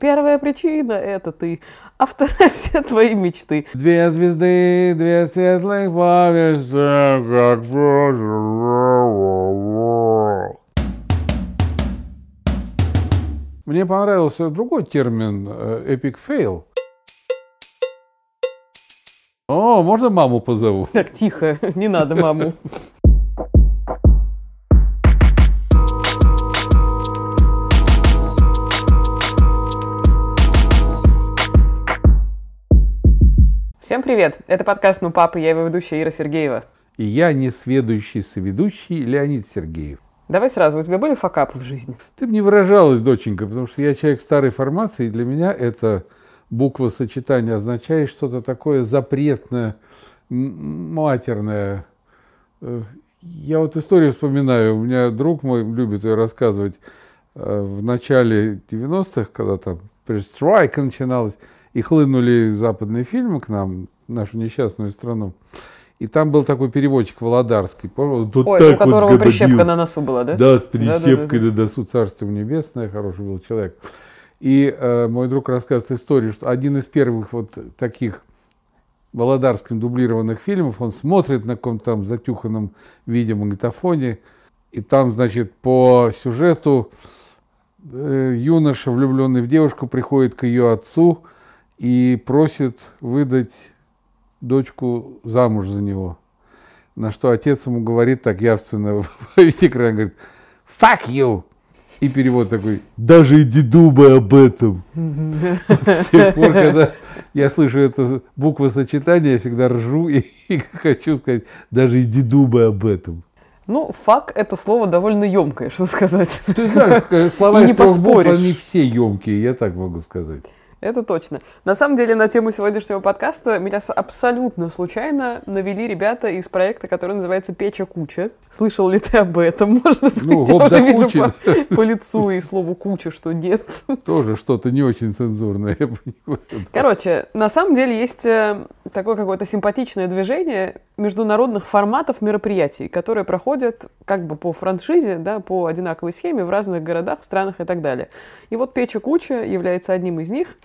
Первая причина – это ты, а вторая – все твои мечты. Две звезды, две светлых пламя, как Мне понравился другой термин э, epic fail. О, можно маму позову? Так, тихо, не надо маму. Всем привет! Это подкаст «Ну, папа», я его ведущая Ира Сергеева. И я несведущий соведущий Леонид Сергеев. Давай сразу, у тебя были факапы в жизни? Ты бы не выражалась, доченька, потому что я человек старой формации, и для меня это буква сочетания означает что-то такое запретное, матерное. Э, я вот историю вспоминаю, у меня друг мой любит ее рассказывать э, в начале 90-х, когда там перестройка начиналась, и хлынули западные фильмы к нам, нашу несчастную страну. И там был такой переводчик Володарский. Вот Ой, так у которого вот прищепка на носу была, да? Да, с прищепкой да, да, да, на носу, царство небесное, хороший был человек. И э, мой друг рассказывает историю, что один из первых вот таких Володарским дублированных фильмов, он смотрит на каком-то там затюханном виде магнитофоне, и там, значит, по сюжету э, юноша, влюбленный в девушку, приходит к ее отцу – и просит выдать дочку замуж за него. На что отец ему говорит так явственно во весь экран, говорит, fuck you! И перевод такой, даже иди думай об этом. Вот с тех пор, когда я слышу это буквосочетание, я всегда ржу и, и хочу сказать, даже иди думай об этом. Ну, фак – это слово довольно емкое, что сказать. Ты знаешь, слова из трех букв, они все емкие, я так могу сказать. Это точно. На самом деле, на тему сегодняшнего подкаста меня абсолютно случайно навели ребята из проекта, который называется «Печа куча». Слышал ли ты об этом? Может быть, ну, я уже вижу по, по лицу и слову «куча», что нет. Тоже что-то не очень цензурное, я понимаю. Короче, на самом деле есть э, такое какое-то симпатичное движение международных форматов мероприятий, которые проходят как бы по франшизе, да, по одинаковой схеме в разных городах, странах и так далее. И вот Печа Куча является одним из них.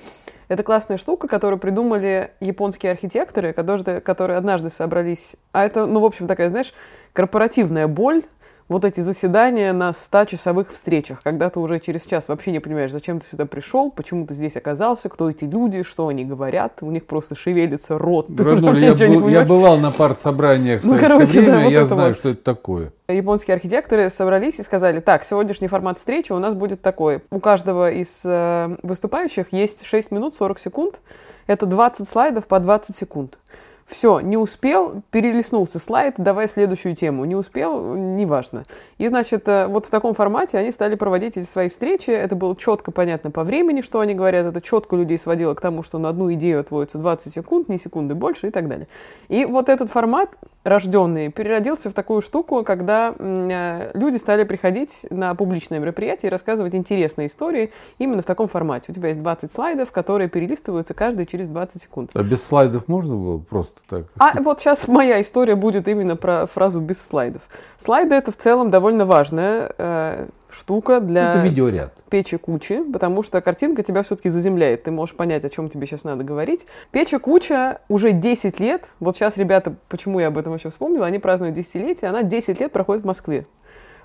Это классная штука, которую придумали японские архитекторы, которые, которые однажды собрались. А это, ну, в общем, такая, знаешь, корпоративная боль вот эти заседания на 100-часовых встречах, когда ты уже через час вообще не понимаешь, зачем ты сюда пришел, почему ты здесь оказался, кто эти люди, что они говорят, у них просто шевелится рот. Роднуль, я, был, я бывал на партсобраниях в ну, короче, время, да, вот я знаю, вот. что это такое. Японские архитекторы собрались и сказали, так, сегодняшний формат встречи у нас будет такой. У каждого из э, выступающих есть 6 минут 40 секунд. Это 20 слайдов по 20 секунд. Все, не успел, перелистнулся слайд, давай следующую тему. Не успел, неважно. И, значит, э, вот в таком формате они стали проводить эти свои встречи. Это было четко понятно по времени, что они говорят. Это четко людей сводило к тому, что на одну идею отводится 20 секунд, не секунды больше и так далее. И вот этот формат рожденный переродился в такую штуку, когда э, люди стали приходить на публичное мероприятие и рассказывать интересные истории именно в таком формате. У тебя есть 20 слайдов, которые перелистываются каждый через 20 секунд. А без слайдов можно было просто просто так. А вот сейчас моя история будет именно про фразу без слайдов. Слайды это в целом довольно важная э, штука для это видеоряд. печи кучи, потому что картинка тебя все-таки заземляет. Ты можешь понять, о чем тебе сейчас надо говорить. Печа куча уже 10 лет. Вот сейчас ребята, почему я об этом вообще вспомнила, они празднуют десятилетие. Она 10 лет проходит в Москве.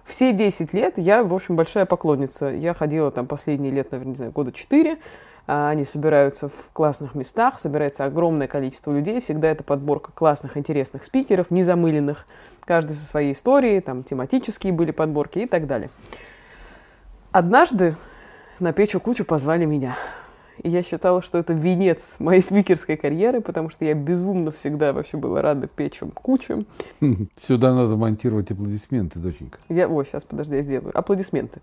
Все 10 лет я, в общем, большая поклонница. Я ходила там последние лет, наверное, не знаю, года 4. А, они собираются в классных местах, собирается огромное количество людей, всегда это подборка классных, интересных спикеров, незамыленных, каждый со своей историей, там тематические были подборки и так далее. Однажды на Печу Кучу позвали меня. И я считала, что это венец моей спикерской карьеры, потому что я безумно всегда вообще была рада печам кучам. Сюда надо монтировать аплодисменты, доченька. Я, о, сейчас, подожди, я сделаю. Аплодисменты.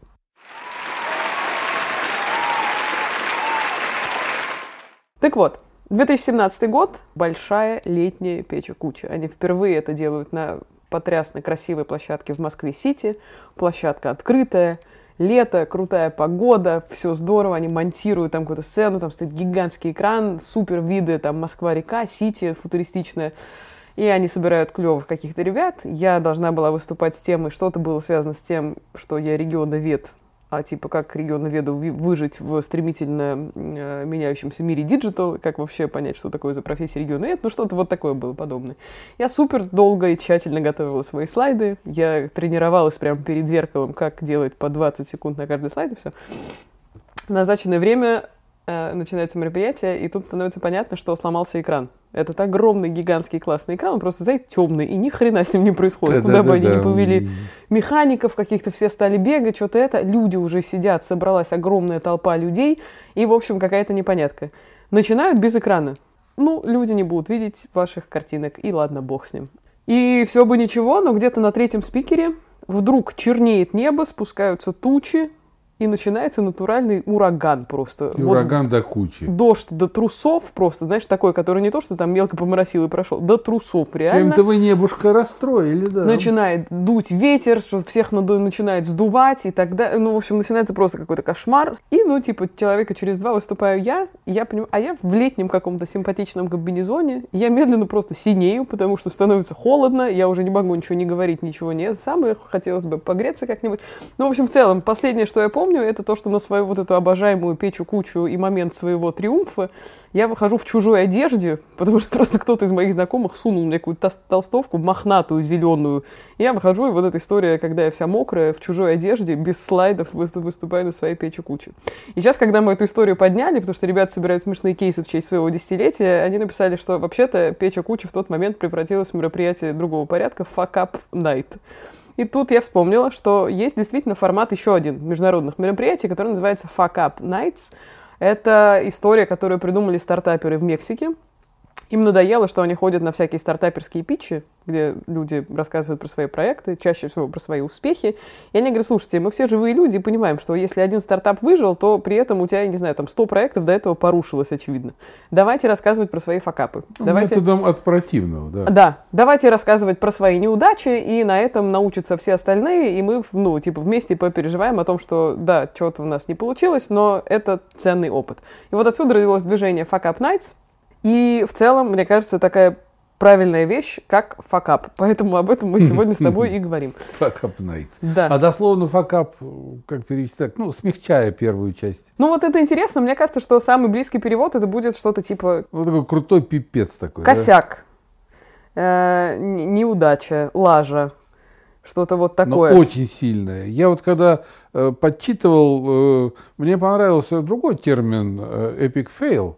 Так вот, 2017 год, большая летняя печа куча. Они впервые это делают на потрясной красивой площадке в Москве-Сити. Площадка открытая, лето, крутая погода, все здорово, они монтируют там какую-то сцену, там стоит гигантский экран, супер виды, там Москва-река, Сити футуристичная. И они собирают клевых каких-то ребят. Я должна была выступать с темой, что-то было связано с тем, что я регионовед а типа как регионоведу выжить в стремительно э, меняющемся мире digital, как вообще понять, что такое за профессия регионовед, ну что-то вот такое было подобное. Я супер долго и тщательно готовила свои слайды, я тренировалась прямо перед зеркалом, как делать по 20 секунд на каждый слайд и все. Назначенное время э, начинается мероприятие, и тут становится понятно, что сломался экран. Этот огромный, гигантский, классный экран, он просто, знаете, темный, и ни хрена с ним не происходит. Да, Куда да, бы да, они да. ни повели механиков каких-то, все стали бегать, что-то это. Люди уже сидят, собралась огромная толпа людей, и, в общем, какая-то непонятка. Начинают без экрана. Ну, люди не будут видеть ваших картинок, и ладно, бог с ним. И все бы ничего, но где-то на третьем спикере вдруг чернеет небо, спускаются тучи, и начинается натуральный ураган просто. И вот ураган до кучи. Дождь до трусов просто, знаешь, такой, который не то, что там мелко поморосил и прошел, до трусов реально. Чем-то вы небушка расстроили, да. Начинает дуть ветер, что всех начинает сдувать и так далее. Ну, в общем, начинается просто какой-то кошмар. И, ну, типа, человека через два выступаю я, и я понимаю, а я в летнем каком-то симпатичном комбинезоне, я медленно просто синею, потому что становится холодно, я уже не могу ничего не говорить, ничего нет. Самое хотелось бы погреться как-нибудь. Ну, в общем, в целом, последнее, что я помню, помню, это то, что на свою вот эту обожаемую печу кучу и момент своего триумфа я выхожу в чужой одежде, потому что просто кто-то из моих знакомых сунул мне какую-то толстовку мохнатую, зеленую. Я выхожу, и вот эта история, когда я вся мокрая, в чужой одежде, без слайдов, выступаю на своей печи куче. И сейчас, когда мы эту историю подняли, потому что ребята собирают смешные кейсы в честь своего десятилетия, они написали, что вообще-то печа куча в тот момент превратилась в мероприятие другого порядка «Fuck Up Night». И тут я вспомнила, что есть действительно формат еще один международных мероприятий, который называется Fuck Up Nights. Это история, которую придумали стартаперы в Мексике. Им надоело, что они ходят на всякие стартаперские питчи, где люди рассказывают про свои проекты, чаще всего про свои успехи. И они говорят, слушайте, мы все живые люди и понимаем, что если один стартап выжил, то при этом у тебя, я не знаю, там 100 проектов до этого порушилось, очевидно. Давайте рассказывать про свои факапы. Ну, давайте... Методом от противного, да. Да, давайте рассказывать про свои неудачи, и на этом научатся все остальные, и мы, ну, типа, вместе попереживаем о том, что, да, что-то у нас не получилось, но это ценный опыт. И вот отсюда родилось движение Fuck Up Nights, и в целом, мне кажется, такая правильная вещь, как факап. Поэтому об этом мы сегодня с тобой и говорим. Факап найт. Да. А дословно факап, как перевести так, ну, смягчая первую часть. Ну, вот это интересно. Мне кажется, что самый близкий перевод это будет что-то типа... Вот такой крутой пипец такой. Косяк. Да? Э, неудача, лажа. Что-то вот такое. Но очень сильное. Я вот когда э, подчитывал, э, мне понравился другой термин э, epic fail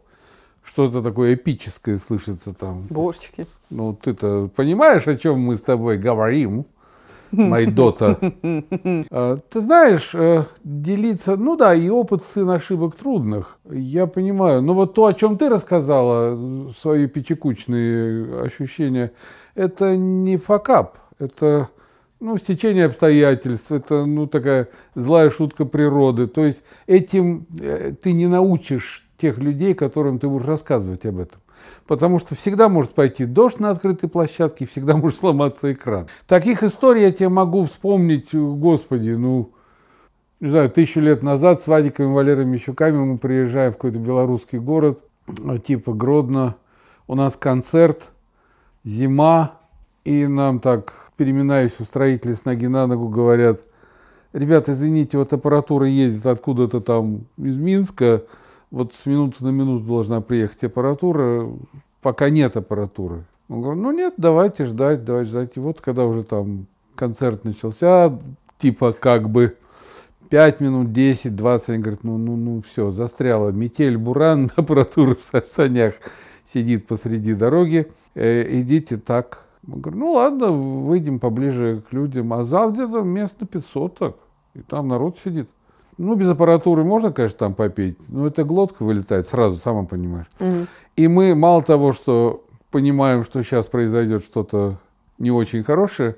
что-то такое эпическое слышится там. Божечки. Ну, ты-то понимаешь, о чем мы с тобой говорим, Майдота. Ты знаешь, э, делиться, ну да, и опыт сын ошибок трудных, я понимаю. Но вот то, о чем ты рассказала, свои печекучные ощущения, это не факап, это ну, стечение обстоятельств, это, ну, такая злая шутка природы. То есть этим э, ты не научишь тех людей, которым ты будешь рассказывать об этом. Потому что всегда может пойти дождь на открытой площадке, всегда может сломаться экран. Таких историй я тебе могу вспомнить, господи, ну, не знаю, тысячу лет назад с Вадиком и Валерой Мещуками мы приезжаем в какой-то белорусский город, типа Гродно. У нас концерт, зима, и нам так, переминаясь у строителей с ноги на ногу, говорят, ребята, извините, вот аппаратура едет откуда-то там из Минска, вот с минуты на минуту должна приехать аппаратура, пока нет аппаратуры. Он говорит, ну нет, давайте ждать, давайте ждать. И вот когда уже там концерт начался, типа как бы 5 минут, 10, 20, они говорят, ну, ну, ну все, застряла метель, буран, аппаратура в санях сидит посреди дороги, э, идите так. Мы говорим, ну ладно, выйдем поближе к людям, а зал где-то мест на 500 так, и там народ сидит. Ну, без аппаратуры можно, конечно, там попеть, но это глотка вылетает сразу, сама понимаешь. Угу. И мы мало того, что понимаем, что сейчас произойдет что-то не очень хорошее,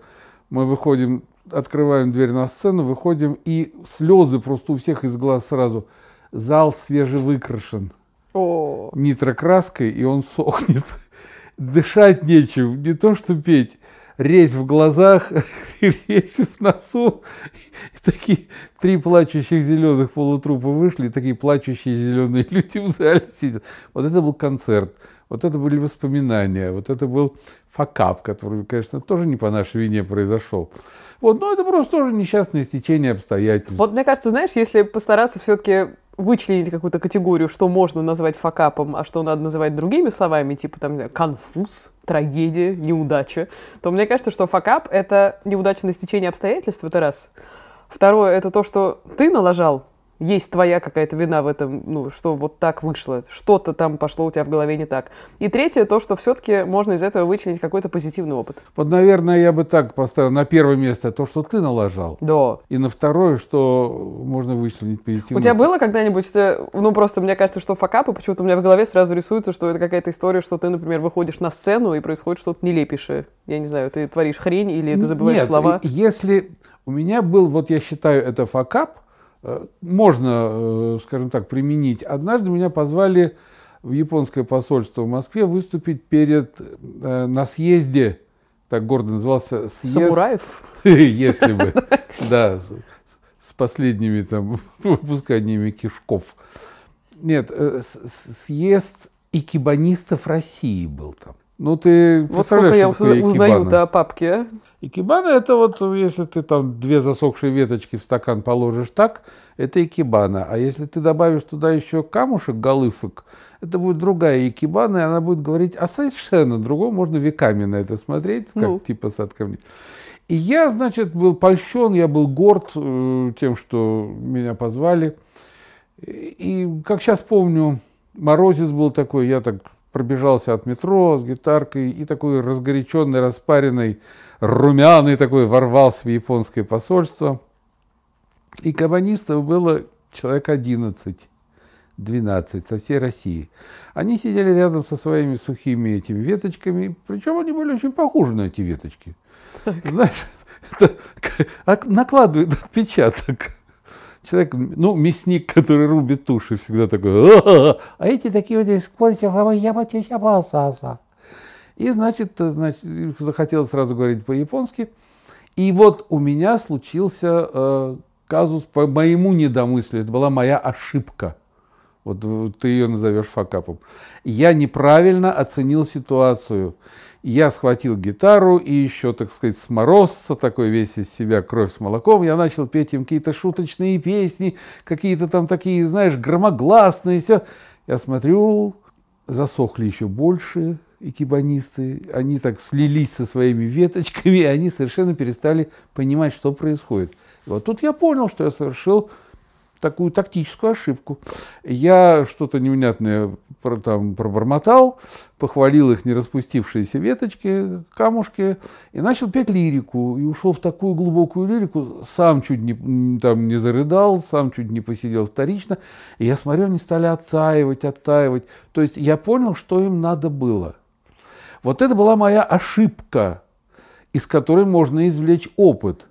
мы выходим, открываем дверь на сцену, выходим, и слезы просто у всех из глаз сразу. Зал свежевыкрашен нитрокраской, и он сохнет. Дышать нечем, не то что петь. Резь в глазах, резь в носу. И такие три плачущих зеленых полутрупа вышли, и такие плачущие зеленые люди в зале сидят. Вот это был концерт, вот это были воспоминания, вот это был факап, который, конечно, тоже не по нашей вине произошел. Вот, но это просто тоже несчастное стечение обстоятельств. Вот мне кажется, знаешь, если постараться все-таки вычленить какую-то категорию, что можно назвать факапом, а что надо называть другими словами, типа там конфуз, трагедия, неудача, то мне кажется, что факап — это неудачное стечение обстоятельств, это раз. Второе — это то, что ты налажал, есть твоя какая-то вина в этом, ну, что вот так вышло, что-то там пошло у тебя в голове не так. И третье, то, что все-таки можно из этого вычленить какой-то позитивный опыт. Вот, наверное, я бы так поставил на первое место то, что ты налажал. Да. И на второе, что можно вычленить позитивный У тебя было когда-нибудь, ты, ну, просто мне кажется, что факапы, почему-то у меня в голове сразу рисуется, что это какая-то история, что ты, например, выходишь на сцену и происходит что-то нелепейшее. Я не знаю, ты творишь хрень или ты забываешь Нет, слова. если у меня был, вот я считаю, это факап, можно, э, скажем так, применить. Однажды меня позвали в японское посольство в Москве выступить перед, э, на съезде, так гордо назывался съезд. Самураев? Если бы, да, с последними там выпусканиями кишков. Нет, съезд икебанистов России был там. Ну, ты Вот сколько я узнаю-то о папке, а? Икебана это вот, если ты там две засохшие веточки в стакан положишь так, это икебана. А если ты добавишь туда еще камушек, голышек, это будет другая икебана, и она будет говорить о совершенно другом. Можно веками на это смотреть, как ну. типа сад камней. И я, значит, был польщен, я был горд э, тем, что меня позвали. И, как сейчас помню, морозец был такой, я так пробежался от метро с гитаркой и такой разгоряченный, распаренный, румяный такой ворвался в японское посольство. И кабанистов было человек 11, 12 со всей России. Они сидели рядом со своими сухими этими веточками, причем они были очень похожи на эти веточки. Знаешь, это накладывает отпечаток человек, ну, мясник, который рубит туши, всегда такой, а, эти такие вот здесь спорите, я бы тебя боялся. И, значит, значит, захотел сразу говорить по-японски. И вот у меня случился э, казус по моему недомыслию. Это была моя ошибка. Вот ты ее назовешь факапом. Я неправильно оценил ситуацию. Я схватил гитару и еще, так сказать, с морозца, такой весь из себя кровь с молоком, я начал петь им какие-то шуточные песни, какие-то там такие, знаешь, громогласные, все. Я смотрю, засохли еще больше экибанисты, они так слились со своими веточками, и они совершенно перестали понимать, что происходит. И вот тут я понял, что я совершил такую тактическую ошибку. Я что-то невнятное там пробормотал, похвалил их не распустившиеся веточки, камушки, и начал петь лирику. И ушел в такую глубокую лирику, сам чуть не, там, не зарыдал, сам чуть не посидел вторично. И я смотрю, они стали оттаивать, оттаивать. То есть я понял, что им надо было. Вот это была моя ошибка, из которой можно извлечь опыт –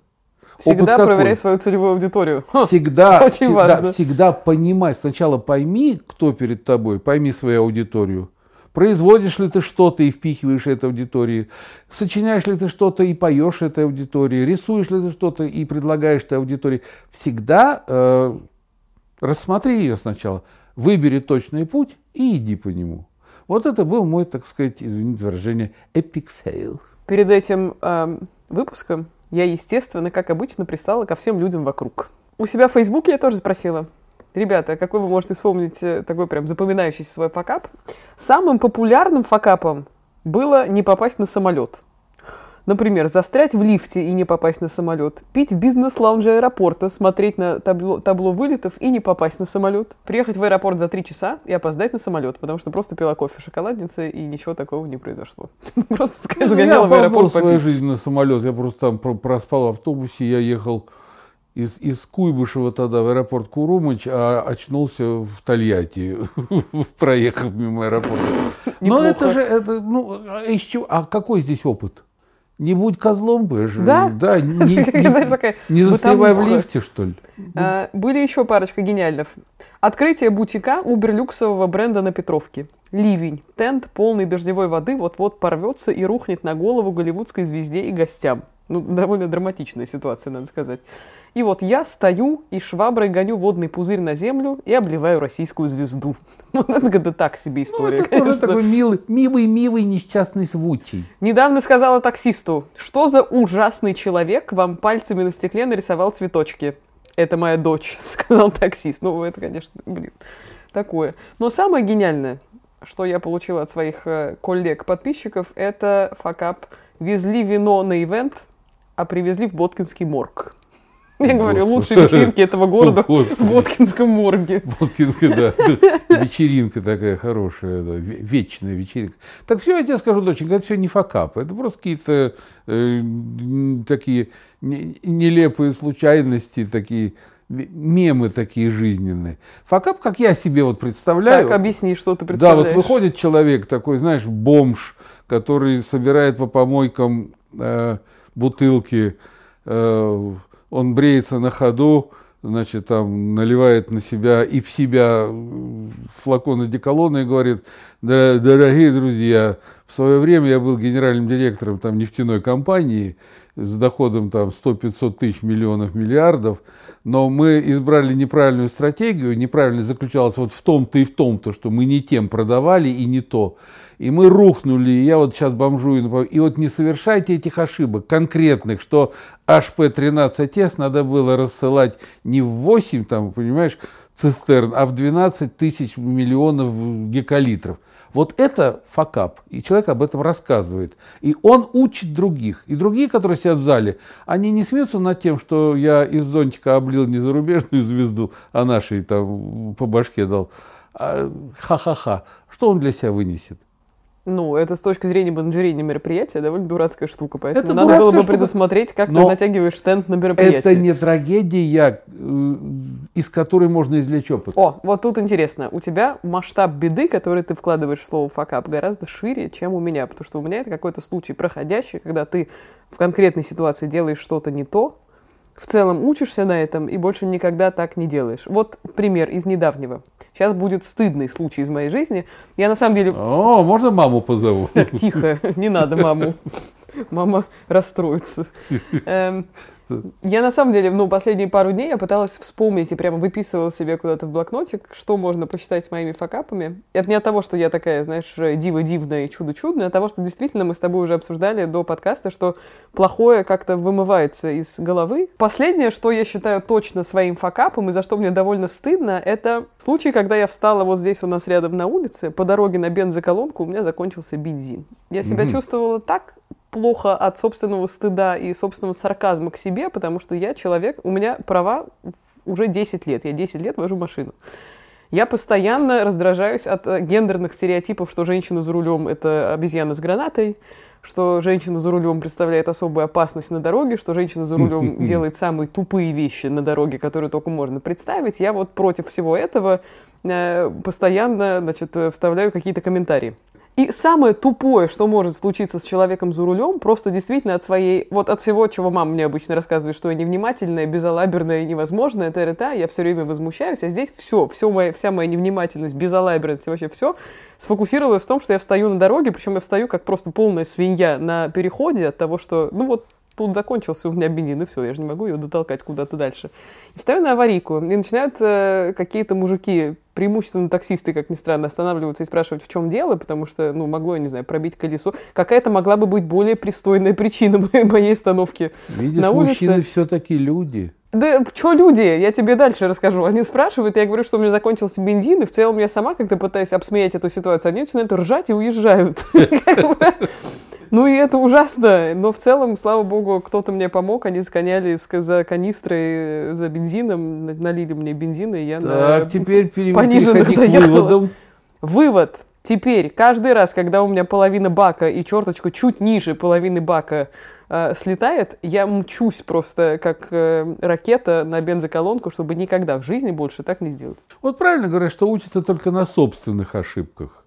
Всегда проверяй свою целевую аудиторию. Всегда, Очень всегда, важно. всегда понимай. Сначала пойми, кто перед тобой, пойми свою аудиторию. Производишь ли ты что-то и впихиваешь это аудитории? Сочиняешь ли ты что-то и поешь этой аудитории? Рисуешь ли ты что-то и предлагаешь этой аудитории? Всегда э, рассмотри ее сначала, выбери точный путь и иди по нему. Вот это был мой, так сказать, извините выражение, epic fail. Перед этим э, выпуском я, естественно, как обычно, пристала ко всем людям вокруг. У себя в Фейсбуке я тоже спросила, Ребята, какой вы можете вспомнить э, такой прям запоминающийся свой факап? Самым популярным факапом было не попасть на самолет. Например, застрять в лифте и не попасть на самолет, пить в бизнес-лаунже аэропорта, смотреть на табло, табло вылетов и не попасть на самолет, приехать в аэропорт за три часа и опоздать на самолет, потому что просто пила кофе в шоколаднице и ничего такого не произошло. Просто ну, сгоняла в аэропорт свою жизнь на самолет, я просто там проспал в автобусе, я ехал из, из Куйбышева тогда в аэропорт Курумыч, а очнулся в Тольятти, проехав мимо аэропорта. Но это же, это, ну, а, из чего, а какой здесь опыт? Не будь козлом будешь. Да? Да, не, не, не застревай в лифте, что ли. А, были еще парочка гениальных. Открытие бутика уберлюксового бренда на Петровке. Ливень. Тент, полный дождевой воды, вот-вот порвется и рухнет на голову голливудской звезде и гостям. Ну, довольно драматичная ситуация, надо сказать. И вот я стою и шваброй гоню водный пузырь на землю и обливаю российскую звезду. Ну, это так себе история, ну, это тоже такой милый, милый, милый несчастный случай. Недавно сказала таксисту, что за ужасный человек вам пальцами на стекле нарисовал цветочки. Это моя дочь, сказал таксист. Ну, это, конечно, блин, такое. Но самое гениальное, что я получила от своих э, коллег-подписчиков, это факап. Везли вино на ивент, а привезли в Боткинский морг. Я говорю, лучшие вечеринки этого города в Боткинском морге. Боткинская, да. Вечеринка такая хорошая, да, вечная вечеринка. Так все, я тебе скажу, доченька, это все не факап. Это просто какие-то э, такие нелепые случайности, такие мемы такие жизненные. Факап, как я себе вот представляю. Так, объясни, что ты представляешь. Да, вот выходит человек такой, знаешь, бомж, который собирает по помойкам э, бутылки, э, он бреется на ходу, значит, там наливает на себя и в себя флакон одеколона и говорит, да, дорогие друзья, в свое время я был генеральным директором там нефтяной компании с доходом там 100-500 тысяч миллионов миллиардов, но мы избрали неправильную стратегию, неправильно заключалась вот в том-то и в том-то, что мы не тем продавали и не то. И мы рухнули, и я вот сейчас бомжую. И вот не совершайте этих ошибок конкретных, что HP13S надо было рассылать не в 8, там, понимаешь, цистерн, а в 12 тысяч миллионов гекалитров. Вот это факап, и человек об этом рассказывает. И он учит других. И другие, которые сидят в зале, они не смеются над тем, что я из зонтика облил не зарубежную звезду, а нашей там по башке дал. А, ха-ха-ха. Что он для себя вынесет? Ну, это с точки зрения менеджерения мероприятия довольно дурацкая штука, поэтому это надо было бы штука. предусмотреть, как Но ты натягиваешь стенд на мероприятие. Это не трагедия, э, из которой можно извлечь опыт. О, вот тут интересно. У тебя масштаб беды, который ты вкладываешь в слово «факап», гораздо шире, чем у меня, потому что у меня это какой-то случай проходящий, когда ты в конкретной ситуации делаешь что-то не то, в целом учишься на этом и больше никогда так не делаешь. Вот пример из недавнего. Сейчас будет стыдный случай из моей жизни. Я на самом деле... О, можно маму позову? Так, тихо, не надо маму. Мама расстроится. Эм, я на самом деле, ну, последние пару дней я пыталась вспомнить и прямо выписывала себе куда-то в блокнотик, что можно посчитать моими факапами. Это не от того, что я такая, знаешь, дива дивная и чудо чудная, а от того, что действительно мы с тобой уже обсуждали до подкаста, что плохое как-то вымывается из головы. Последнее, что я считаю точно своим факапом и за что мне довольно стыдно, это случай, когда я встала вот здесь у нас рядом на улице, по дороге на бензоколонку у меня закончился бензин. Я себя mm-hmm. чувствовала так плохо от собственного стыда и собственного сарказма к себе, потому что я человек, у меня права уже 10 лет, я 10 лет вожу машину. Я постоянно раздражаюсь от э, гендерных стереотипов, что женщина за рулем – это обезьяна с гранатой, что женщина за рулем представляет особую опасность на дороге, что женщина за рулем делает самые тупые вещи на дороге, которые только можно представить. Я вот против всего этого э, постоянно значит, вставляю какие-то комментарии. И самое тупое, что может случиться с человеком за рулем, просто действительно от своей, вот от всего, чего мама мне обычно рассказывает, что я невнимательная, безалаберная невозможная, это это, я все время возмущаюсь, а здесь все, все моя, вся моя невнимательность, безалаберность, вообще все сфокусировалось в том, что я встаю на дороге, причем я встаю как просто полная свинья на переходе от того, что, ну вот, тут закончился у меня бензин, и все, я же не могу ее дотолкать куда-то дальше. И встаю на аварийку, и начинают э, какие-то мужики, преимущественно таксисты, как ни странно, останавливаться и спрашивать, в чем дело, потому что, ну, могло, я не знаю, пробить колесо. Какая-то могла бы быть более пристойная причина моей, моей остановки Видишь, на улице. мужчины все-таки люди. Да что люди? Я тебе дальше расскажу. Они спрашивают, я говорю, что у меня закончился бензин, и в целом я сама как-то пытаюсь обсмеять эту ситуацию. Они начинают ржать и уезжают. Ну и это ужасно, но в целом, слава богу, кто-то мне помог, они сгоняли за канистрой за бензином, налили мне бензина, и я так, на теперь пониженных к выводам. Вывод. Теперь, каждый раз, когда у меня половина бака и черточку чуть ниже половины бака э, слетает, я мчусь просто как э, ракета на бензоколонку, чтобы никогда в жизни больше так не сделать. Вот правильно говорят, что учатся только на собственных ошибках.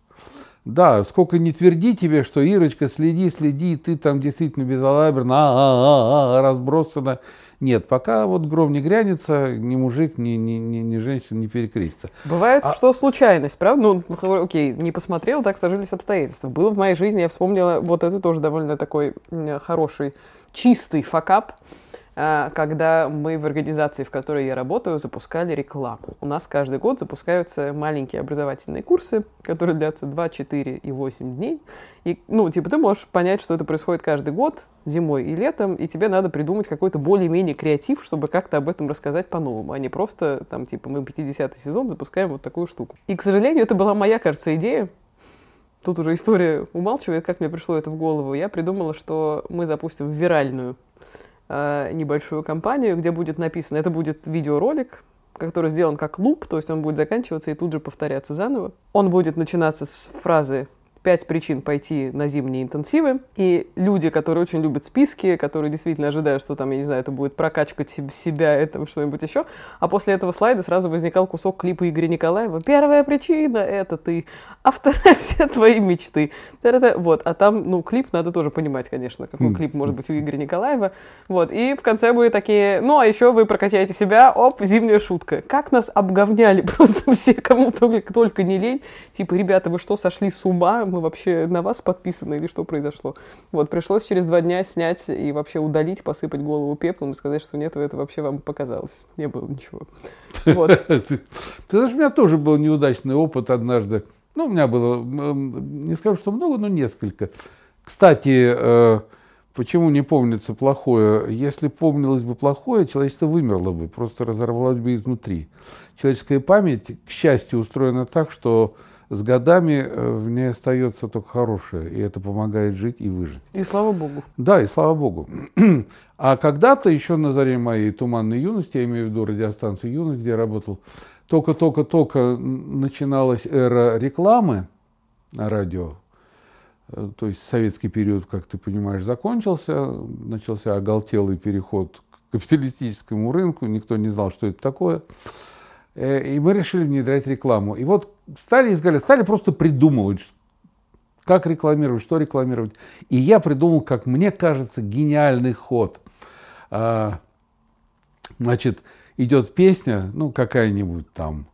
Да, сколько не тверди тебе, что Ирочка, следи, следи, ты там действительно безалаберно, а, а, а, а, разбросана. Нет, пока вот гром не грянется, ни мужик, ни, ни, ни, ни женщина не перекрестится. Бывает, а... что случайность, правда? Ну, окей, не посмотрел, так сложились обстоятельства. Было в моей жизни, я вспомнила, вот это тоже довольно такой хороший, чистый факап. А, когда мы в организации, в которой я работаю, запускали рекламу. У нас каждый год запускаются маленькие образовательные курсы, которые длятся 2, 4 и 8 дней. И, ну, типа, ты можешь понять, что это происходит каждый год, зимой и летом, и тебе надо придумать какой-то более-менее креатив, чтобы как-то об этом рассказать по-новому, а не просто, там, типа, мы 50-й сезон запускаем вот такую штуку. И, к сожалению, это была моя, кажется, идея, Тут уже история умалчивает, как мне пришло это в голову. Я придумала, что мы запустим виральную э, небольшую компанию, где будет написано, это будет видеоролик, который сделан как луп, то есть он будет заканчиваться и тут же повторяться заново. Он будет начинаться с фразы пять причин пойти на зимние интенсивы. И люди, которые очень любят списки, которые действительно ожидают, что там, я не знаю, это будет прокачка себя, это что-нибудь еще. А после этого слайда сразу возникал кусок клипа Игоря Николаева. Первая причина — это ты, а вторая — все твои мечты. Вот, а там, ну, клип надо тоже понимать, конечно, какой хм. клип может быть у Игоря Николаева. Вот, и в конце мы такие, ну, а еще вы прокачаете себя, оп, зимняя шутка. Как нас обговняли просто все, кому только, только не лень. Типа, ребята, вы что, сошли с ума? Мы вообще на вас подписаны или что произошло. Вот, пришлось через два дня снять и вообще удалить, посыпать голову пеплом и сказать, что нет, это вообще вам показалось. Не было ничего. Вот. Ты знаешь, у меня тоже был неудачный опыт однажды. Ну, у меня было, не скажу, что много, но несколько. Кстати, э, почему не помнится плохое? Если помнилось бы плохое, человечество вымерло бы, просто разорвалось бы изнутри. Человеческая память, к счастью, устроена так, что с годами э, в ней остается только хорошее, и это помогает жить и выжить. И слава богу. Да, и слава богу. А когда-то, еще на заре моей туманной юности, я имею в виду радиостанцию «Юность», где я работал, только-только-только начиналась эра рекламы на радио. Э, то есть советский период, как ты понимаешь, закончился, начался оголтелый переход к капиталистическому рынку, никто не знал, что это такое. Э, и мы решили внедрять рекламу. И вот стали искали, стали просто придумывать, как рекламировать, что рекламировать. И я придумал, как мне кажется, гениальный ход. А, значит, идет песня, ну, какая-нибудь там,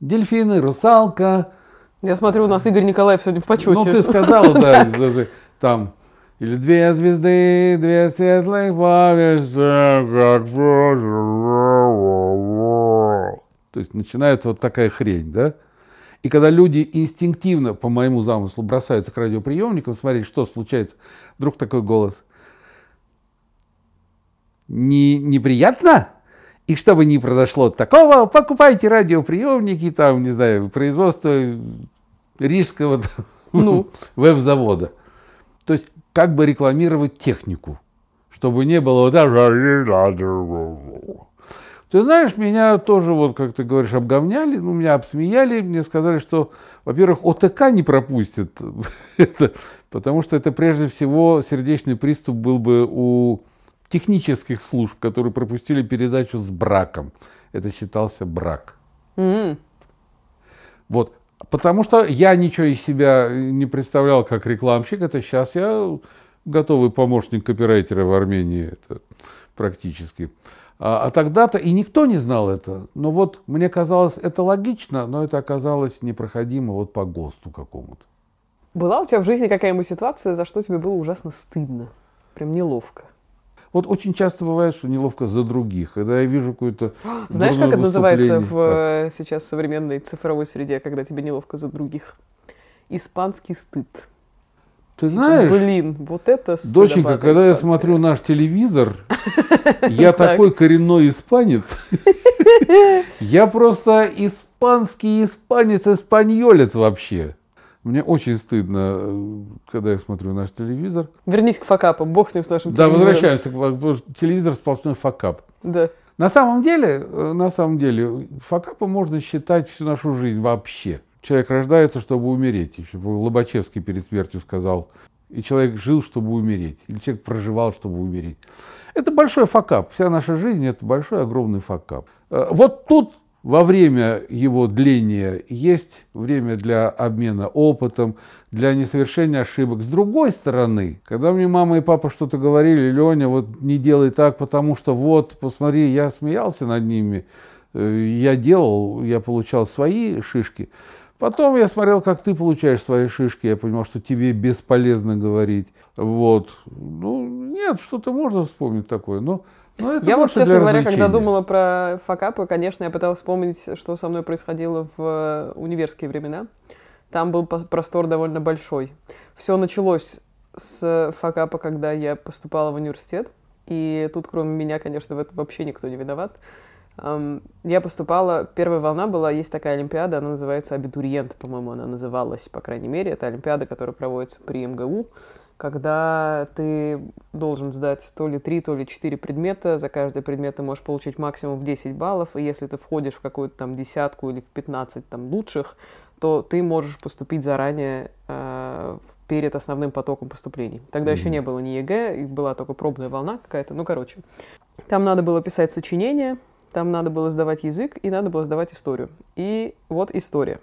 дельфины, русалка. Я смотрю, у нас Игорь Николаев сегодня в почете. Ну, ты сказала, да, там, или две звезды, две светлых повесы, как то есть начинается вот такая хрень, да? И когда люди инстинктивно, по моему замыслу, бросаются к радиоприемникам, смотреть, что случается, вдруг такой голос. Не, неприятно? И что бы ни произошло такого, покупайте радиоприемники, там, не знаю, производство рижского ну. веб-завода. То есть как бы рекламировать технику, чтобы не было вот ты знаешь, меня тоже, вот как ты говоришь, обговняли, ну, меня обсмеяли, мне сказали, что, во-первых, ОТК не пропустит это, потому что это прежде всего сердечный приступ был бы у технических служб, которые пропустили передачу с браком. Это считался брак. Mm-hmm. Вот. Потому что я ничего из себя не представлял как рекламщик. Это сейчас я готовый помощник копирайтера в Армении. Это практически. А, а тогда-то и никто не знал это. Но вот мне казалось это логично, но это оказалось непроходимо вот по ГОСТу какому-то. Была у тебя в жизни какая-нибудь ситуация, за что тебе было ужасно стыдно? Прям неловко. Вот очень часто бывает, что неловко за других. Когда я вижу какую-то... Знаешь, как это называется в так. сейчас современной цифровой среде, когда тебе неловко за других? Испанский стыд. Ты типа, знаешь, блин, вот это Доченька, когда я смотрю наш телевизор, я такой коренной испанец. Я просто испанский испанец, испаньолец вообще. Мне очень стыдно, когда я смотрю наш телевизор. Вернись к факапам, бог с ним, с нашим да, телевизором. Да, возвращаемся. Телевизор сплошной факап. Да. На самом деле, э, на самом деле, факапом можно считать всю нашу жизнь вообще. Человек рождается, чтобы умереть. Еще Лобачевский перед смертью сказал. И человек жил, чтобы умереть. Или человек проживал, чтобы умереть. Это большой факап. Вся наша жизнь – это большой, огромный факап. Э, вот тут во время его дления есть время для обмена опытом, для несовершения ошибок. С другой стороны, когда мне мама и папа что-то говорили, Леня, вот не делай так, потому что вот, посмотри, я смеялся над ними, э, я делал, я получал свои шишки. Потом я смотрел, как ты получаешь свои шишки, я понимал, что тебе бесполезно говорить. Вот. Ну, нет, что-то можно вспомнить такое, но я вот, честно говоря, когда думала про факапы, конечно, я пыталась вспомнить, что со мной происходило в э, универские времена. Там был простор довольно большой. Все началось с факапа, когда я поступала в университет. И тут, кроме меня, конечно, в этом вообще никто не виноват. Я поступала, первая волна была, есть такая олимпиада, она называется «Абитуриент», по-моему, она называлась, по крайней мере. Это олимпиада, которая проводится при МГУ когда ты должен сдать то ли три, то ли четыре предмета. За каждый предмет ты можешь получить максимум в 10 баллов. И если ты входишь в какую-то там десятку или в 15 там лучших, то ты можешь поступить заранее э, перед основным потоком поступлений. Тогда mm-hmm. еще не было ни ЕГЭ, была только пробная волна какая-то. Ну, короче. Там надо было писать сочинение, там надо было сдавать язык и надо было сдавать историю. И вот история.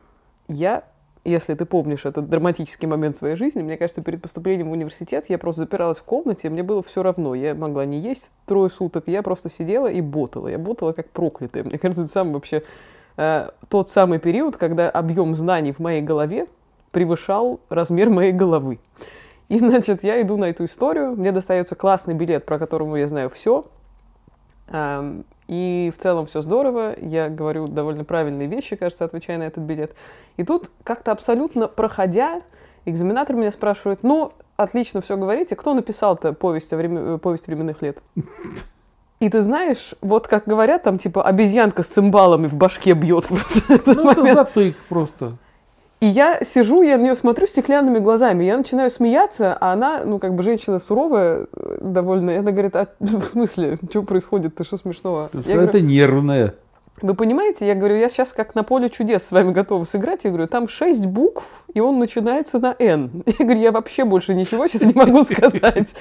Я если ты помнишь этот драматический момент своей жизни, мне кажется, перед поступлением в университет я просто запиралась в комнате, мне было все равно. Я могла не есть трое суток, я просто сидела и ботала. Я ботала как проклятая. Мне кажется, это самый вообще э, тот самый период, когда объем знаний в моей голове превышал размер моей головы. И, значит, я иду на эту историю, мне достается классный билет, про которого я знаю все, и в целом все здорово, я говорю довольно правильные вещи, кажется, отвечая на этот билет. И тут как-то абсолютно проходя, экзаменатор меня спрашивает, ну, отлично все говорите, кто написал-то повесть, о времен... повесть временных лет? И ты знаешь, вот как говорят, там типа обезьянка с цимбалами в башке бьет. Ну, это затык просто. И я сижу, я на нее смотрю стеклянными глазами, я начинаю смеяться, а она, ну, как бы женщина суровая э, довольно, и она говорит, а в смысле, что происходит, ты что смешного? Я это говорю, нервная. Вы понимаете, я говорю, я сейчас как на поле чудес с вами готова сыграть. Я говорю, там шесть букв, и он начинается на «Н». Я говорю, я вообще больше ничего сейчас не могу сказать.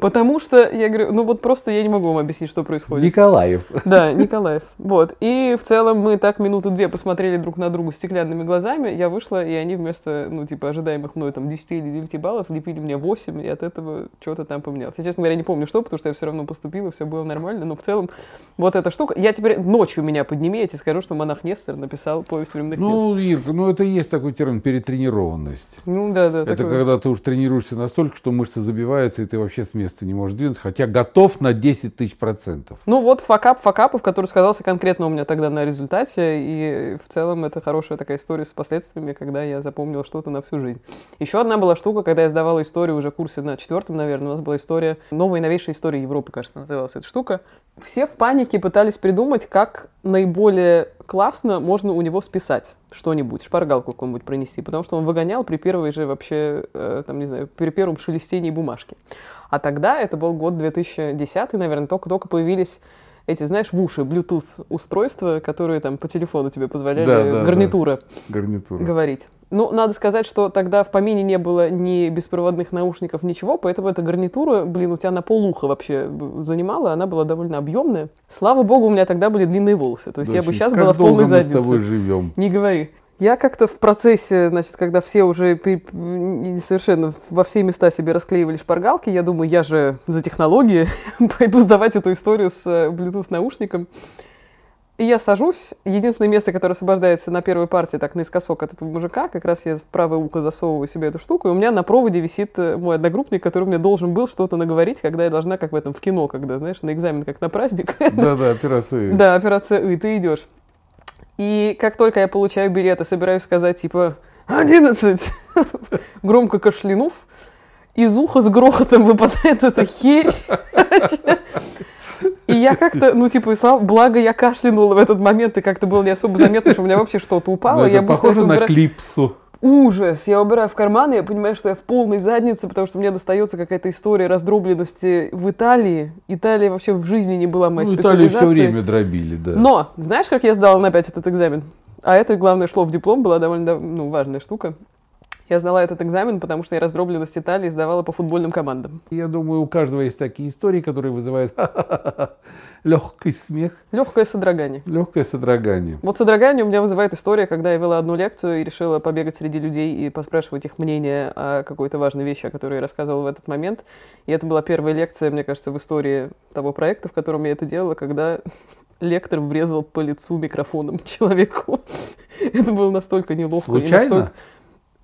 Потому что, я говорю, ну вот просто я не могу вам объяснить, что происходит. Николаев. Да, Николаев. Вот. И в целом мы так минуты две посмотрели друг на друга стеклянными глазами. Я вышла, и они вместо, ну, типа, ожидаемых мной там 10 или 9 баллов лепили мне 8, и от этого что-то там поменялось. Я, честно говоря, не помню, что, потому что я все равно поступила, все было нормально. Но в целом вот эта штука... Я теперь ночью меня подними, я тебе скажу, что монах Нестор написал повесть временных Ну, Ир, ну это и есть такой термин перетренированность. Ну, да, да. Это такое. когда ты уж тренируешься настолько, что мышцы забиваются, и ты вообще с места не можешь двинуться, хотя готов на 10 тысяч процентов. Ну, вот факап факапов, который сказался конкретно у меня тогда на результате, и в целом это хорошая такая история с последствиями, когда я запомнил что-то на всю жизнь. Еще одна была штука, когда я сдавала историю уже в курсе на четвертом, наверное, у нас была история, новая и новейшая история Европы, кажется, называлась эта штука. Все в панике пытались придумать, как наиболее классно можно у него списать что-нибудь, шпаргалку какую-нибудь пронести, потому что он выгонял при первой же вообще, э, там, не знаю, при первом шелестении бумажки. А тогда, это был год 2010, наверное, только-только появились эти, знаешь, в уши Bluetooth устройства, которые там по телефону тебе позволяли да, да, гарнитура, да. гарнитура говорить. Ну, надо сказать, что тогда в помине не было ни беспроводных наушников, ничего, поэтому эта гарнитура, блин, у тебя на полуха вообще занимала, она была довольно объемная. Слава богу, у меня тогда были длинные волосы, то есть Дочь, я бы сейчас была в полной заднице. мы с тобой живем? Не говори. Я как-то в процессе, значит, когда все уже совершенно во все места себе расклеивали шпаргалки, я думаю, я же за технологии, пойду сдавать эту историю с э, Bluetooth-наушником. И я сажусь. Единственное место, которое освобождается на первой партии, так наискосок от этого мужика, как раз я в правое ухо засовываю себе эту штуку, и у меня на проводе висит э, мой одногруппник, который мне должен был что-то наговорить, когда я должна, как в этом, в кино, когда, знаешь, на экзамен, как на праздник. Да-да, операция Да, операция И, ты идешь. И как только я получаю билет и собираюсь сказать, типа, «Одиннадцать!» громко кашлянув, из уха с грохотом выпадает эта херь. Я как-то, ну, типа, благо я кашлянула в этот момент, и как-то было не особо заметно, что у меня вообще что-то упало. Я похоже на клипсу ужас. Я убираю в карман, и я понимаю, что я в полной заднице, потому что мне достается какая-то история раздробленности в Италии. Италия вообще в жизни не была моей ну, Италию все время дробили, да. Но, знаешь, как я сдала на 5 этот экзамен? А это, главное, шло в диплом, была довольно ну, важная штука. Я сдала этот экзамен, потому что я раздробленность Италии сдавала по футбольным командам. Я думаю, у каждого есть такие истории, которые вызывают легкий смех. Легкое содрогание. Легкое содрогание. Вот содрогание у меня вызывает история, когда я вела одну лекцию и решила побегать среди людей и поспрашивать их мнение о какой-то важной вещи, о которой я рассказывала в этот момент. И это была первая лекция, мне кажется, в истории того проекта, в котором я это делала, когда лектор врезал по лицу микрофоном человеку. Это было настолько неловко. Случайно? Настолько...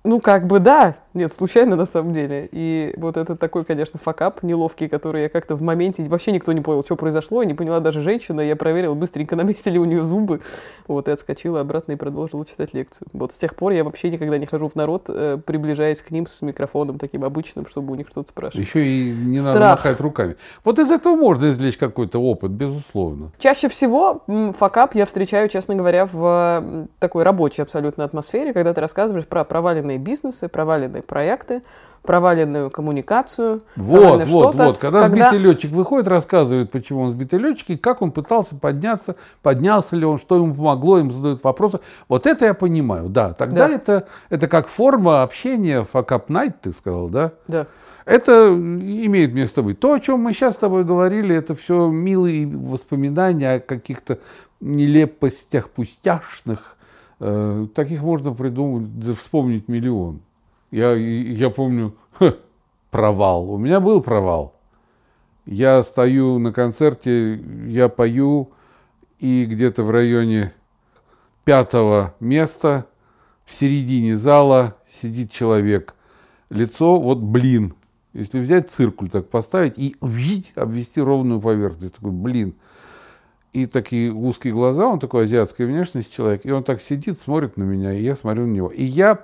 Ну, как бы да. Нет, случайно на самом деле. И вот это такой, конечно, факап неловкий, который я как-то в моменте... Вообще никто не понял, что произошло, не поняла даже женщина. Я проверила быстренько, на месте ли у нее зубы. Вот, и отскочила обратно и продолжила читать лекцию. Вот с тех пор я вообще никогда не хожу в народ, э, приближаясь к ним с микрофоном таким обычным, чтобы у них что-то спрашивать. Еще и не Страх. надо махать руками. Вот из этого можно извлечь какой-то опыт, безусловно. Чаще всего факап я встречаю, честно говоря, в такой рабочей абсолютно атмосфере, когда ты рассказываешь про проваленные бизнесы, проваленные проекты, проваленную коммуникацию. Вот, вот, вот. Когда, сбитый летчик выходит, рассказывает, почему он сбитый летчик, и как он пытался подняться, поднялся ли он, что ему помогло, им задают вопросы. Вот это я понимаю, да. Тогда Да. Это, это как форма общения, факап найт, ты сказал, да? Да. Это имеет место быть. То, о чем мы сейчас с тобой говорили, это все милые воспоминания о каких-то нелепостях пустяшных. Э, таких можно придумать, да вспомнить миллион. Я, я помню ха, провал. У меня был провал. Я стою на концерте, я пою, и где-то в районе пятого места в середине зала сидит человек. Лицо, вот блин. Если взять циркуль так поставить и вжить, обвести ровную поверхность. Такой блин. И такие узкие глаза, он такой азиатской внешности человек. И он так сидит, смотрит на меня, и я смотрю на него. И я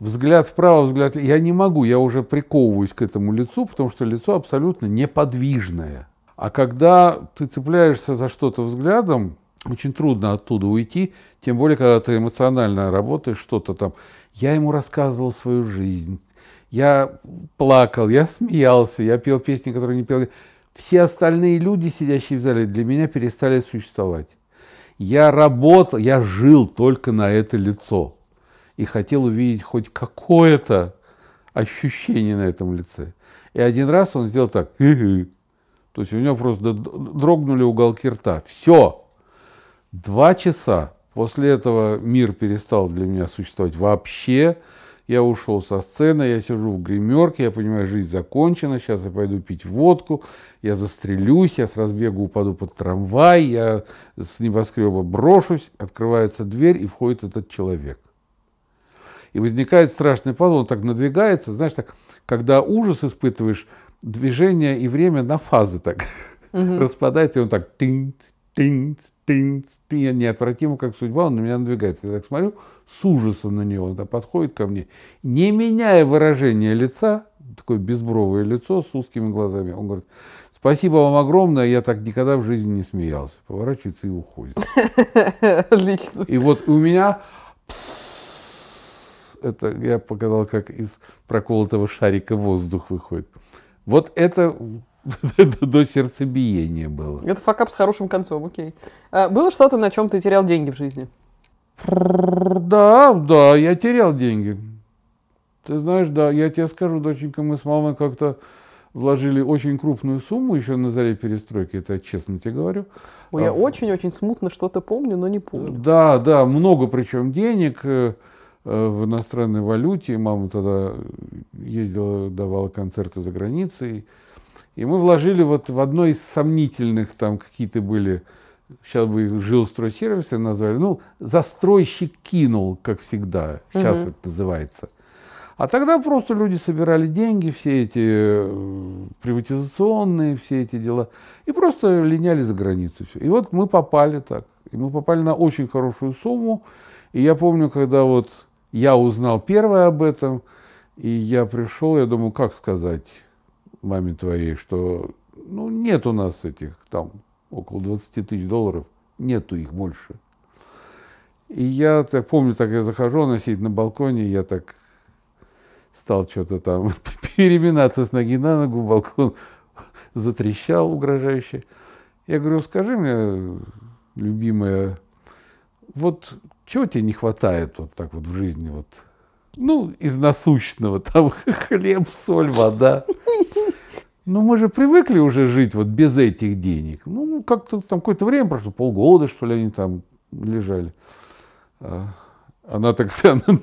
взгляд вправо, взгляд. Я не могу, я уже приковываюсь к этому лицу, потому что лицо абсолютно неподвижное. А когда ты цепляешься за что-то взглядом, очень трудно оттуда уйти, тем более, когда ты эмоционально работаешь, что-то там. Я ему рассказывал свою жизнь, я плакал, я смеялся, я пел песни, которые не пел. Все остальные люди, сидящие в зале, для меня перестали существовать. Я работал, я жил только на это лицо и хотел увидеть хоть какое-то ощущение на этом лице. И один раз он сделал так, то есть у него просто дрогнули уголки рта. Все. Два часа. После этого мир перестал для меня существовать вообще. Я ушел со сцены, я сижу в гримерке, я понимаю, жизнь закончена, сейчас я пойду пить водку, я застрелюсь, я с разбегу упаду под трамвай, я с небоскреба брошусь, открывается дверь, и входит этот человек. И возникает страшный падал, он так надвигается, знаешь, так, когда ужас испытываешь, движение и время на фазы так распадается, и он так тынь, тынь, тынь, тынь, неотвратимо, как судьба, он на меня надвигается. Я так смотрю с ужасом на него, он подходит ко мне, не меняя выражение лица, такое безбровое лицо с узкими глазами. Он говорит, спасибо вам огромное, я так никогда в жизни не смеялся. Поворачивается и уходит. Отлично. И вот у меня это я показал, как из проколотого шарика воздух выходит. Вот это до сердцебиения было. Это факап с хорошим концом, окей. А, было что-то, на чем ты терял деньги в жизни? Да, да, я терял деньги. Ты знаешь, да, я тебе скажу, доченька, мы с мамой как-то вложили очень крупную сумму еще на заре перестройки, это я честно тебе говорю. Ой, я очень-очень смутно что-то помню, но не помню. Да, да, много причем денег э, э, в иностранной валюте. Мама тогда ездила, давала концерты за границей. И мы вложили вот в одно из сомнительных, там какие-то были, сейчас бы их жилстройсервисы назвали, ну, застройщик кинул, как всегда, сейчас Мгм. это называется. А тогда просто люди собирали деньги, все эти э, приватизационные, все эти дела, и просто линяли за границу. Все. И вот мы попали так. И мы попали на очень хорошую сумму. И я помню, когда вот я узнал первое об этом, и я пришел, я думаю, как сказать маме твоей, что ну, нет у нас этих там около 20 тысяч долларов, нету их больше. И я так помню, так я захожу, она сидит на балконе, я так стал что-то там переминаться с ноги на ногу, балкон затрещал угрожающе. Я говорю, скажи мне, любимая, вот чего тебе не хватает вот так вот в жизни? Вот ну, из насущного, там хлеб, соль, вода. Ну, мы же привыкли уже жить вот без этих денег. Ну, как-то там какое-то время прошло, полгода, что ли, они там лежали. А, она так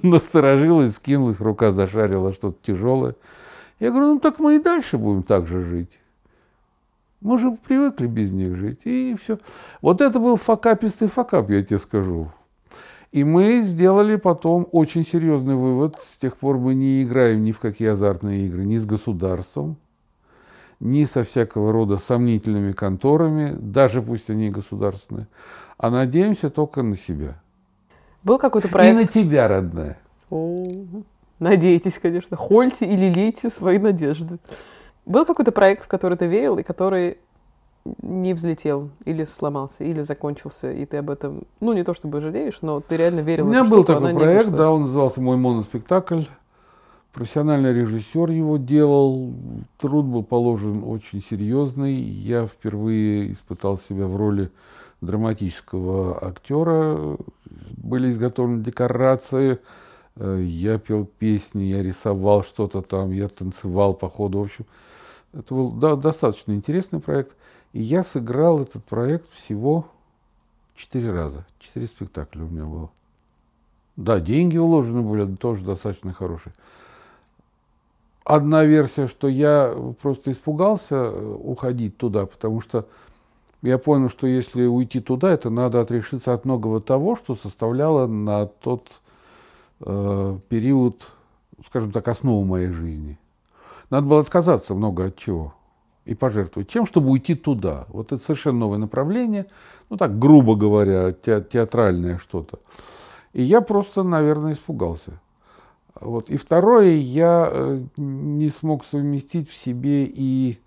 насторожилась, скинулась, рука зашарила что-то тяжелое. Я говорю, ну так мы и дальше будем так же жить. Мы же привыкли без них жить, и все. Вот это был факапистый факап, я тебе скажу. И мы сделали потом очень серьезный вывод. С тех пор мы не играем ни в какие азартные игры, ни с государством, ни со всякого рода сомнительными конторами, даже пусть они и государственные, а надеемся только на себя. Был какой-то проект? И на тебя, родная. О, надейтесь, конечно. Хольте или лейте свои надежды. Был какой-то проект, в который ты верил и который не взлетел, или сломался, или закончился, и ты об этом, ну, не то чтобы жалеешь, но ты реально верил У меня в был штуку, такой проект, да, он назывался «Мой моноспектакль». Профессиональный режиссер его делал, труд был положен очень серьезный. Я впервые испытал себя в роли драматического актера. Были изготовлены декорации, э, я пел песни, я рисовал что-то там, я танцевал по ходу. В общем, это был да, достаточно интересный проект. И я сыграл этот проект всего четыре раза. Четыре спектакля у меня было. Да, деньги вложены были, тоже достаточно хорошие одна версия, что я просто испугался э, уходить туда, потому что я понял, что если уйти туда, это надо отрешиться от многого того, что составляло на тот э, период, скажем так, основу моей жизни. Надо было отказаться много от чего и пожертвовать тем, чтобы уйти туда. Вот это совершенно новое направление, ну так, грубо говоря, те, театральное что-то. И я просто, наверное, испугался. Вот. И второе, я э, не смог совместить в себе и,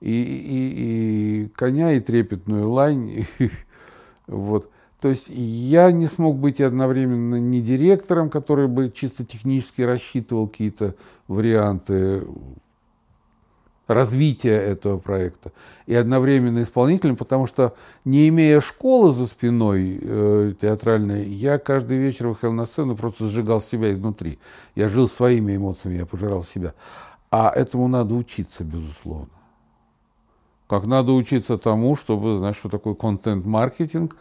и, и, и коня, и трепетную лань. вот. То есть я не смог быть одновременно не директором, который бы чисто технически рассчитывал какие-то варианты развития этого проекта и одновременно исполнителем, потому что не имея школы за спиной э, театральной, я каждый вечер выходил на сцену просто сжигал себя изнутри. Я жил своими эмоциями, я пожирал себя. А этому надо учиться, безусловно. Как надо учиться тому, чтобы знать, что такое контент-маркетинг.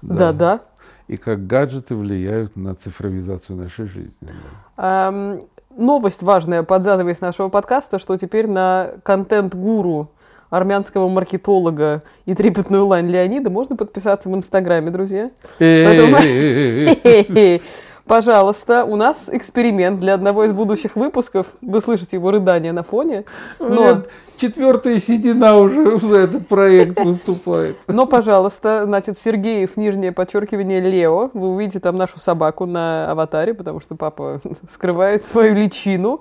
Да, да. И как гаджеты влияют на цифровизацию нашей жизни. Да. Um новость важная под занавес нашего подкаста, что теперь на контент-гуру армянского маркетолога и трепетную лань Леонида можно подписаться в Инстаграме, друзья. Пожалуйста, у нас эксперимент для одного из будущих выпусков. Вы слышите его рыдание на фоне. Но... Четвертая седина уже за этот проект выступает. Но, пожалуйста, значит, Сергеев, нижнее подчеркивание, Лео. Вы увидите там нашу собаку на аватаре, потому что папа скрывает свою личину.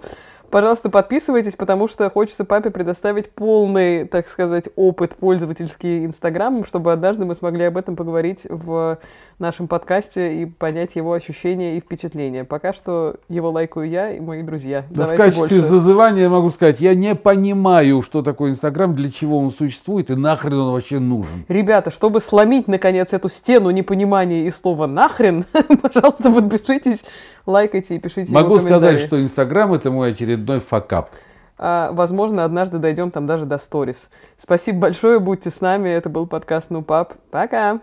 Пожалуйста, подписывайтесь, потому что хочется папе предоставить полный, так сказать, опыт пользовательский Инстаграмом, чтобы однажды мы смогли об этом поговорить в нашем подкасте и понять его ощущения и впечатления. Пока что его лайкаю я и мои друзья. Да в качестве больше. зазывания могу сказать, я не понимаю, что такое Инстаграм, для чего он существует и нахрен он вообще нужен. Ребята, чтобы сломить, наконец, эту стену непонимания и слова «нахрен», пожалуйста, подпишитесь, лайкайте и пишите Могу сказать, что Инстаграм – это мой очередной факап. А, возможно, однажды дойдем там даже до сторис. Спасибо большое, будьте с нами. Это был подкаст «Ну, пап». Пока!